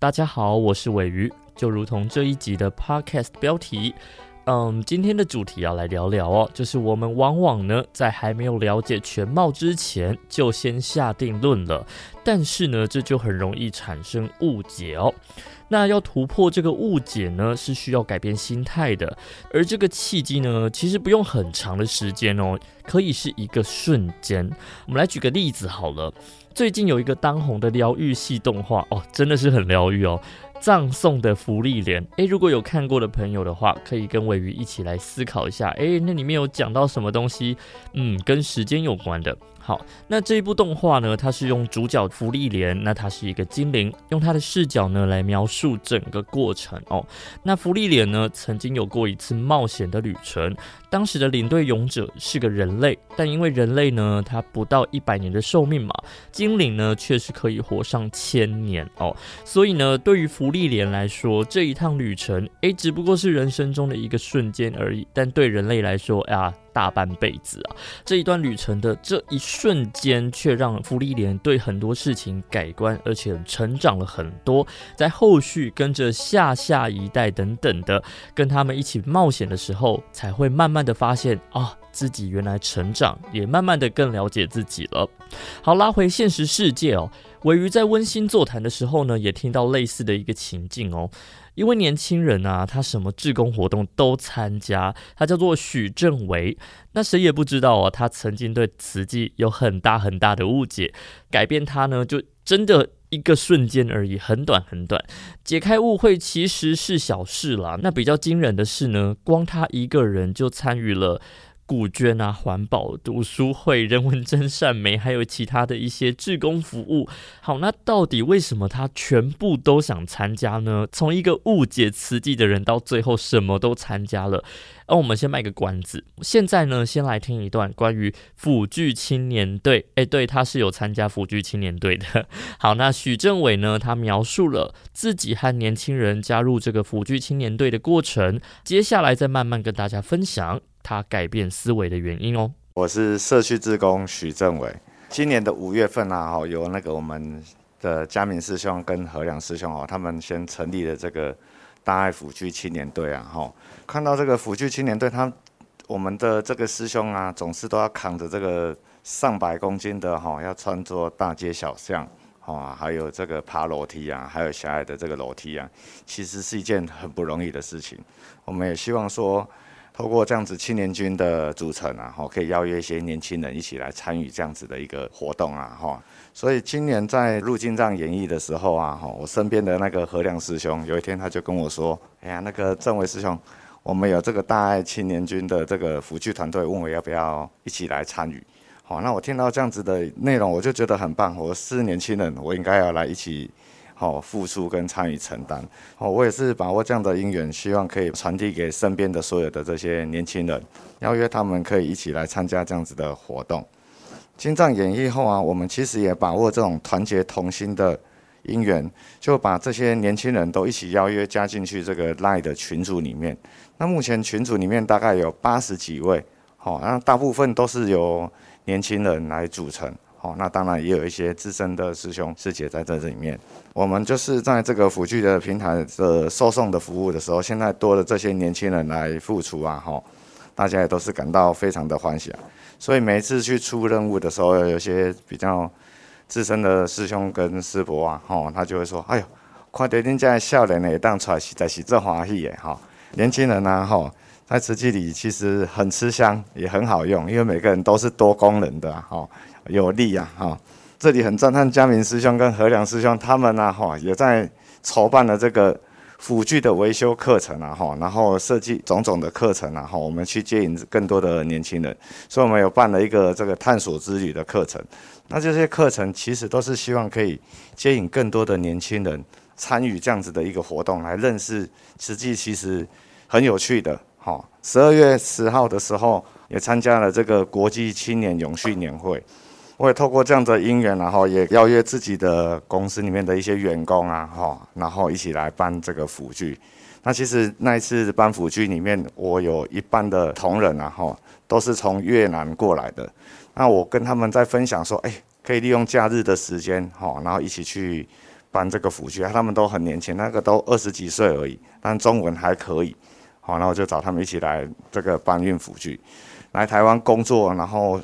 大家好，我是鮪鱼，就如同这一集的 Podcast 标题，嗯，今天的主题要来聊聊哦，就是我们往往呢在还没有了解全貌之前，就先下定论了，但是呢，这就很容易产生误解哦。那要突破这个误解呢，是需要改变心态的，而这个契机呢，其实不用很长的时间哦，可以是一个瞬间。我们来举个例子好了。最近有一个当红的疗愈系动画哦，真的是很疗愈哦，《葬送的福利莲》诶，如果有看过的朋友的话，可以跟尾鱼一起来思考一下，诶，那里面有讲到什么东西？嗯，跟时间有关的。好，那这一部动画呢，它是用主角福利莲，那它是一个精灵，用它的视角呢来描述整个过程哦。那福利莲呢，曾经有过一次冒险的旅程，当时的领队勇者是个人类，但因为人类呢，他不到一百年的寿命嘛，精灵呢却是可以活上千年哦。所以呢，对于福芙莉莲来说，这一趟旅程，诶，只不过是人生中的一个瞬间而已，但对人类来说呀。大半辈子啊，这一段旅程的这一瞬间，却让芙莉莲对很多事情改观，而且成长了很多。在后续跟着下下一代等等的，跟他们一起冒险的时候，才会慢慢的发现啊，自己原来成长，也慢慢的更了解自己了。好，拉回现实世界哦，尾鱼在温馨座谈的时候呢，也听到类似的一个情境哦。一位年轻人啊，他什么志工活动都参加，他叫做许正维。那谁也不知道啊，他曾经对慈济有很大很大的误解，改变他呢，就真的一个瞬间而已，很短很短。解开误会其实是小事啦，那比较惊人的是呢，光他一个人就参与了。古捐啊，环保读书会、人文真善美，还有其他的一些志工服务。好，那到底为什么他全部都想参加呢？从一个误解慈济的人，到最后什么都参加了。那、哦、我们先卖个关子，现在呢，先来听一段关于辅具青年队。哎，对，他是有参加辅具青年队的。好，那许政委呢，他描述了自己和年轻人加入这个辅具青年队的过程，接下来再慢慢跟大家分享。他改变思维的原因哦。我是社区志工许正伟。今年的五月份啊，哈，有那个我们的嘉明师兄跟何良师兄哦，他们先成立了这个大爱辅具青年队啊，哈。看到这个辅具青年队，他我们的这个师兄啊，总是都要扛着这个上百公斤的哈，要穿着大街小巷，哈，还有这个爬楼梯啊，还有狭隘的这个楼梯啊，其实是一件很不容易的事情。我们也希望说。透过这样子青年军的组成啊，哈，可以邀约一些年轻人一起来参与这样子的一个活动啊，哈。所以今年在入进藏演艺的时候啊，哈，我身边的那个何良师兄，有一天他就跟我说：“哎呀，那个正维师兄，我们有这个大爱青年军的这个辅具团队，问我要不要一起来参与。”好，那我听到这样子的内容，我就觉得很棒。我是年轻人，我应该要来一起。好，付出跟参与承担。好，我也是把握这样的因缘，希望可以传递给身边的所有的这些年轻人，邀约他们可以一起来参加这样子的活动。进藏演绎后啊，我们其实也把握这种团结同心的因缘，就把这些年轻人都一起邀约加进去这个 LINE 的群组里面。那目前群组里面大概有八十几位，好，那大部分都是由年轻人来组成。好，那当然也有一些资深的师兄师姐在这里面。我们就是在这个辅具的平台的售送的服务的时候，现在多了这些年轻人来付出啊，哈，大家也都是感到非常的欢喜啊。所以每一次去出任务的时候，有些比较资深的师兄跟师伯啊，哈，他就会说：“哎呦，快点人家笑脸呢，当出来实在是这欢喜耶，哈，年轻人啊，哈，在瓷器里其实很吃香，也很好用，因为每个人都是多功能的，哈。”有力呀，哈！这里很赞叹嘉明师兄跟何良师兄他们呢，哈，也在筹办了这个辅具的维修课程啊，哈，然后设计种种的课程啊，哈，我们去接引更多的年轻人，所以我们有办了一个这个探索之旅的课程。那这些课程其实都是希望可以接引更多的年轻人参与这样子的一个活动，来认识实际其实很有趣的。哈，十二月十号的时候也参加了这个国际青年永续年会。我也透过这样的因缘，然后也邀约自己的公司里面的一些员工啊，哈，然后一起来搬这个辅具。那其实那一次搬辅具里面，我有一半的同仁啊，哈，都是从越南过来的。那我跟他们在分享说，哎，可以利用假日的时间，哈，然后一起去搬这个辅具，他们都很年轻，那个都二十几岁而已，但中文还可以。好，然后就找他们一起来这个搬运辅具，来台湾工作，然后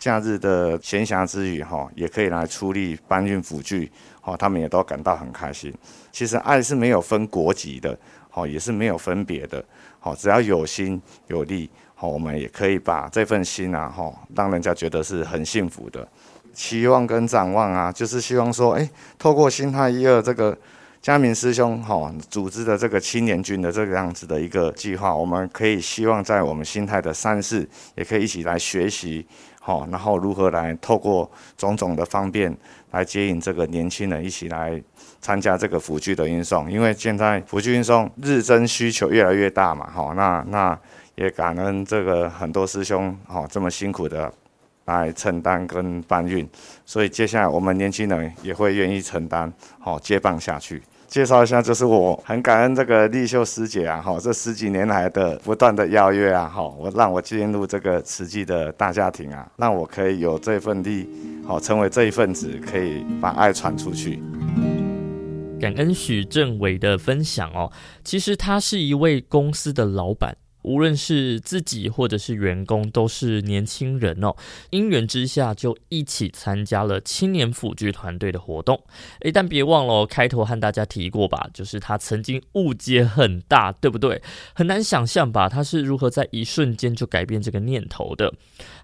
假日的闲暇之余，哈，也可以来出力搬运辅具，好，他们也都感到很开心。其实爱是没有分国籍的，好，也是没有分别的，好，只要有心有力，好，我们也可以把这份心啊，哈，让人家觉得是很幸福的。期望跟展望啊，就是希望说，哎，透过心泰一二这个。佳明师兄哈组织的这个青年军的这个样子的一个计划，我们可以希望在我们新泰的三市也可以一起来学习，好，然后如何来透过种种的方便来接引这个年轻人一起来参加这个辅具的运送，因为现在辅具运送日增需求越来越大嘛，好，那那也感恩这个很多师兄好这么辛苦的来承担跟搬运，所以接下来我们年轻人也会愿意承担，好接棒下去。介绍一下，就是我很感恩这个丽秀师姐啊，哈，这十几年来的不断的邀约啊，哈，我让我进入这个慈济的大家庭啊，让我可以有这份力，好成为这一份子，可以把爱传出去。感恩许政委的分享哦，其实他是一位公司的老板。无论是自己或者是员工，都是年轻人哦。因缘之下，就一起参加了青年辅具团队的活动。诶，但别忘了，开头和大家提过吧，就是他曾经误解很大，对不对？很难想象吧，他是如何在一瞬间就改变这个念头的。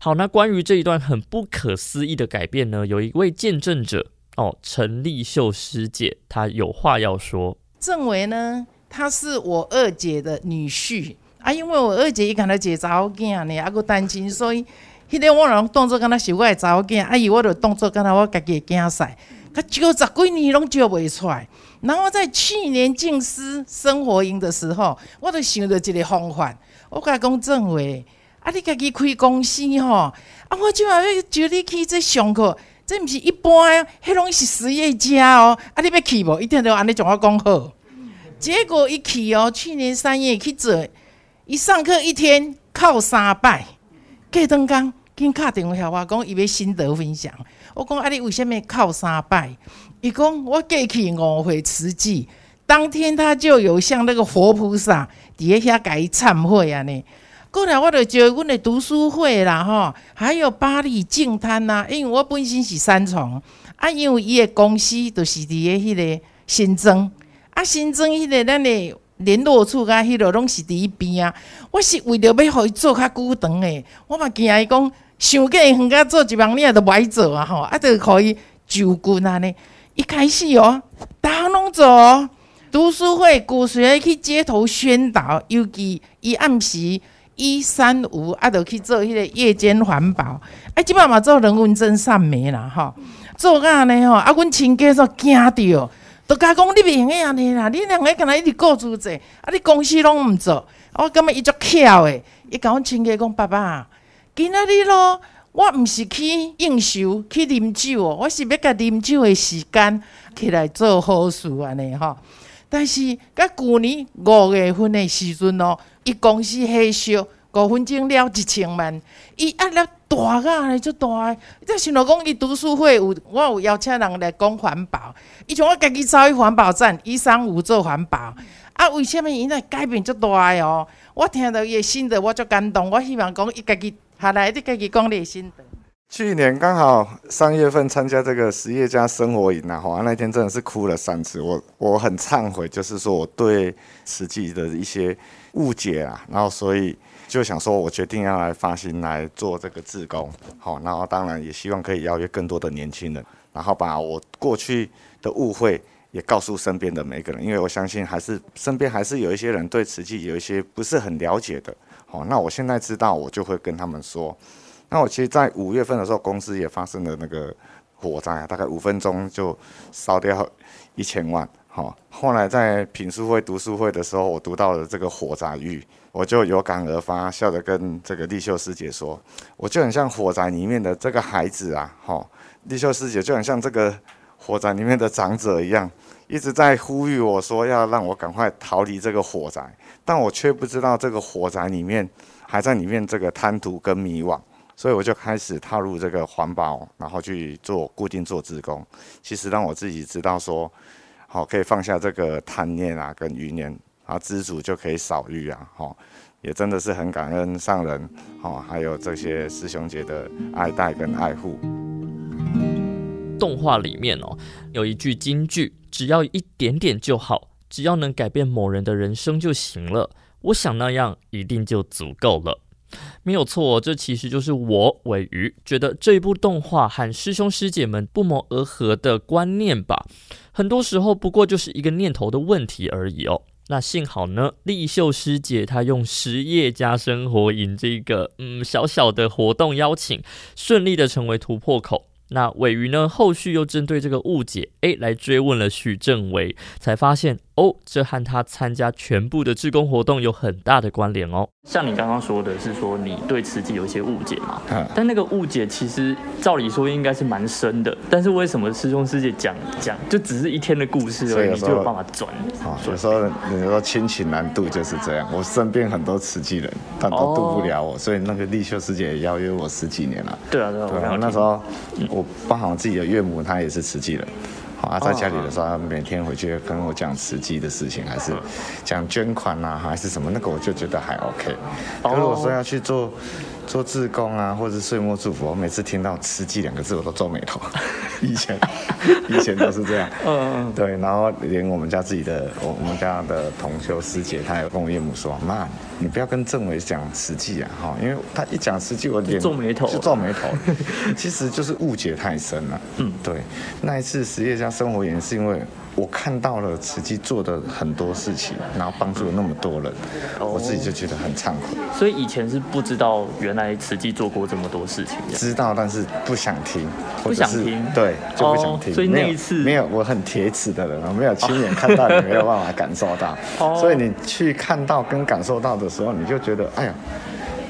好，那关于这一段很不可思议的改变呢，有一位见证者哦，陈丽秀师姐，她有话要说。郑维呢，他是我二姐的女婿。啊，因为我二姐伊敢若一个查某囝呢，啊，佫单亲，所以 迄个我拢当作敢若是我的查某囝，啊，伊我着当作敢若我家己的囝婿，佮招十几年拢招袂出来。然后在去年静思生活营的时候，我着想着一个方法，我甲伊讲政伟，啊，你家己开公司吼，啊，我即马要招你去这上课，这毋是一般，迄拢是实业家哦，啊，你要去无？一定要安尼将我讲好。结果一去哦，去年三月去做。一上课一天靠三摆，过顿工，紧敲电话我讲伊要心得分享。我讲啊，你为什么靠三摆？伊讲我过去五回慈济，当天他就有像那个活菩萨伫遐甲伊忏悔安尼。过来我就招阮的读书会啦，吼，还有八里净滩呐。因为我本身是三重，啊，因为伊的公司就是伫个迄个新庄，啊，新庄迄个咱的。联络处甲迄落拢是伫伊边啊！我是为着要互伊做较久长诶，我嘛惊伊讲想过远甲做一万年都歹做啊吼！啊，着可以就近安尼。一开始哦，逐项拢做哦，读书会、古学去街头宣导，尤其伊暗时一三五啊，着去做迄个夜间环保。啊，即摆嘛做人文真善美啦吼，做甲安尼吼，啊，阮亲家煞惊着。都甲讲你袂用个安尼啦，你两个敢若一直顾住者，啊，你公司拢毋做，我感觉伊足巧诶。伊甲阮亲家讲，爸爸，今仔日咯，我毋是去应酬去啉酒哦，我是要甲啉酒诶时间起来做好事安尼吼。但是，甲旧年五月份诶时阵咯，伊公司黑烧五分钟了一千万，伊压力大个安尼足大诶。再想到讲伊读书会有，我有邀请人来讲环保。伊像我家己走去环保站，一三五做环保，啊，为什么伊那改变足大哦？我听到伊的心得，我足感动。我希望讲伊家己下来，你家己讲你的心得。去年刚好三月份参加这个实业家生活营啊，哈，那天真的是哭了三次。我我很忏悔，就是说我对实际的一些误解啊，然后所以就想说，我决定要来发心来做这个志工，好，然后当然也希望可以邀约更多的年轻人，然后把我过去。的误会也告诉身边的每个人，因为我相信还是身边还是有一些人对瓷器有一些不是很了解的。好，那我现在知道，我就会跟他们说。那我其实，在五月份的时候，公司也发生了那个火灾，大概五分钟就烧掉一千万。好，后来在品书会读书会的时候，我读到了这个火灾喻，我就有感而发，笑着跟这个丽秀师姐说，我就很像火灾里面的这个孩子啊。好，丽秀师姐就很像这个。火灾里面的长者一样，一直在呼吁我说要让我赶快逃离这个火灾，但我却不知道这个火灾里面还在里面这个贪图跟迷惘，所以我就开始踏入这个环保，然后去做固定做志工。其实让我自己知道说，好，可以放下这个贪念啊，跟余念，啊知足就可以少欲啊，好，也真的是很感恩上人，哦，还有这些师兄姐的爱戴跟爱护。动画里面哦，有一句金句，只要一点点就好，只要能改变某人的人生就行了。我想那样一定就足够了。没有错，这其实就是我尾鱼觉得这一部动画和师兄师姐们不谋而合的观念吧。很多时候不过就是一个念头的问题而已哦。那幸好呢，丽秀师姐她用实业家生活引这个嗯小小的活动邀请，顺利的成为突破口。那尾鱼呢，后续又针对这个误解，诶，来追问了许正维，才发现。哦，这和他参加全部的志工活动有很大的关联哦。像你刚刚说的是说你对慈济有一些误解嘛？嗯。但那个误解其实照理说应该是蛮深的，但是为什么师兄师姐讲讲就只是一天的故事而已，你就有办法转？啊，有时候你说亲情难度就是这样。我身边很多慈济人，但都渡不了我，哦，所以那个立秀师姐也邀约我十几年了。对啊，对啊。对啊，那时候我包含我自己的岳母，她也是慈济人。啊，在家里的时候，每天回去跟我讲慈济的事情，还是讲捐款啊，还是什么，那个我就觉得还 OK。可是我说要去做做志工啊，或者是岁末祝福，我每次听到慈济两个字，我都皱眉头。以前以前都是这样，嗯 嗯，对。然后连我们家自己的，我我们家的同修师姐，她也跟我岳母说，妈，你不要跟政委讲慈济啊，哈，因为他一讲慈济，我脸皱眉头，就皱眉头。其实就是误解太深了。嗯，对。那一次实业家生活营是因为。我看到了慈济做的很多事情，然后帮助了那么多人，我自己就觉得很惭愧。所以以前是不知道原来慈济做过这么多事情，知道但是不想听，不想听，对，就不想听。所以那一次没有，我很铁齿的人，我 没有亲眼看到，也没有办法感受到。所以你去看到跟感受到的时候，你就觉得，哎呀。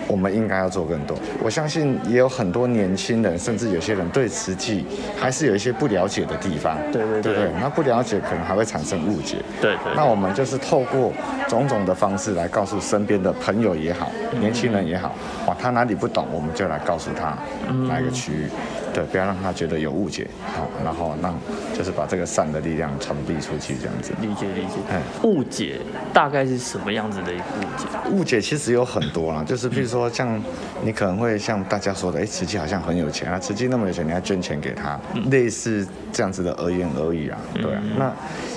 我们应该要做更多。我相信也有很多年轻人，甚至有些人对瓷器还是有一些不了解的地方。对对对，对，那不了解可能还会产生误解。对，对对。那我们就是透过种种的方式来告诉身边的朋友也好，年轻人也好，哇，他哪里不懂，我们就来告诉他哪一个区域。对，不要让他觉得有误解，好，然后让就是把这个善的力量传递出去，这样子。理解理解。哎，误解大概是什么样子的一个误解？误解其实有很多啦，就是譬如说像你可能会像大家说的，哎，慈济好像很有钱啊，慈济那么有钱，你要捐钱给他，嗯、类似这样子的而言而已啊，对啊。那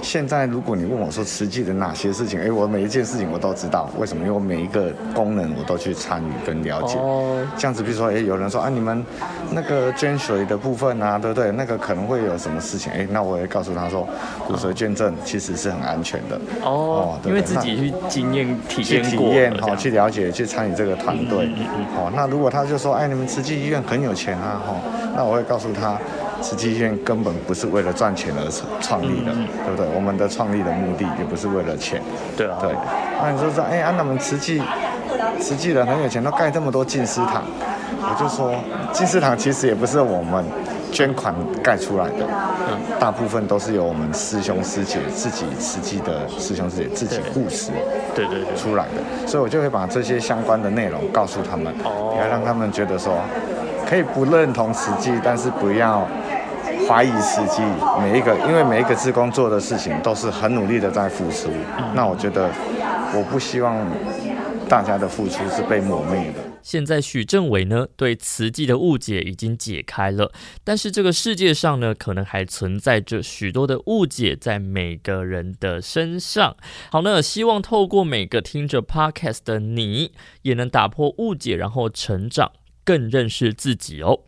现在如果你问我说慈济的哪些事情，哎，我每一件事情我都知道，为什么？因为我每一个功能我都去参与跟了解。哦。这样子，比如说，哎，有人说啊，你们那个捐。水的部分啊，对不对？那个可能会有什么事情？哎，那我也告诉他说，骨髓捐赠其实是很安全的哦，哦对对，因为自己去经验体验去体验哈，去了解，去参与这个团队。嗯嗯嗯哦，那如果他就说，哎，你们慈济医院很有钱啊，哈，那我会告诉他，慈济医院根本不是为了赚钱而创立的，嗯嗯对不对？我们的创立的目的也不是为了钱。对啊。对。那你说说，哎，啊，那我们慈济，慈济人很有钱，都盖这么多进食堂。我就说，进食堂其实也不是我们捐款盖出来的，嗯，大部分都是由我们师兄师姐自己实际的师兄师姐自己护持，对对对，出来的。所以我就会把这些相关的内容告诉他们，也要让他们觉得说，可以不认同慈济，但是不要怀疑慈济。每一个，因为每一个职工做的事情都是很努力的在付出，那我觉得，我不希望大家的付出是被抹灭的。现在许政伟呢，对慈济的误解已经解开了，但是这个世界上呢，可能还存在着许多的误解在每个人的身上。好，那希望透过每个听着 Podcast 的你，也能打破误解，然后成长，更认识自己哦。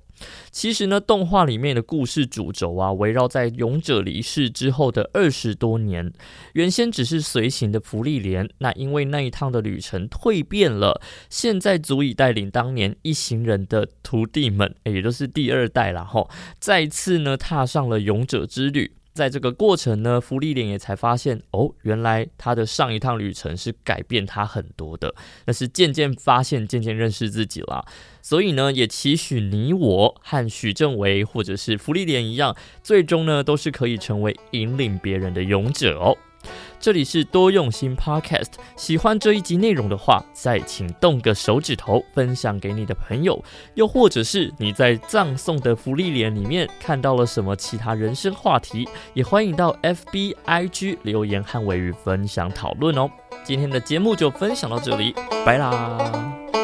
其实呢，动画里面的故事主轴啊，围绕在勇者离世之后的二十多年。原先只是随行的芙莉莲，那因为那一趟的旅程蜕变了，现在足以带领当年一行人的徒弟们，也就是第二代了哈，再次呢踏上了勇者之旅。在这个过程呢，福利莲也才发现哦，原来他的上一趟旅程是改变他很多的，那是渐渐发现、渐渐认识自己了。所以呢，也期许你我和许正维或者是福利莲一样，最终呢都是可以成为引领别人的勇者哦。这里是多用心 Podcast，喜欢这一集内容的话，再请动个手指头分享给你的朋友，又或者是你在葬送的福利脸里面看到了什么其他人生话题，也欢迎到 FB IG 留言和玮瑜分享讨论哦。今天的节目就分享到这里，拜啦。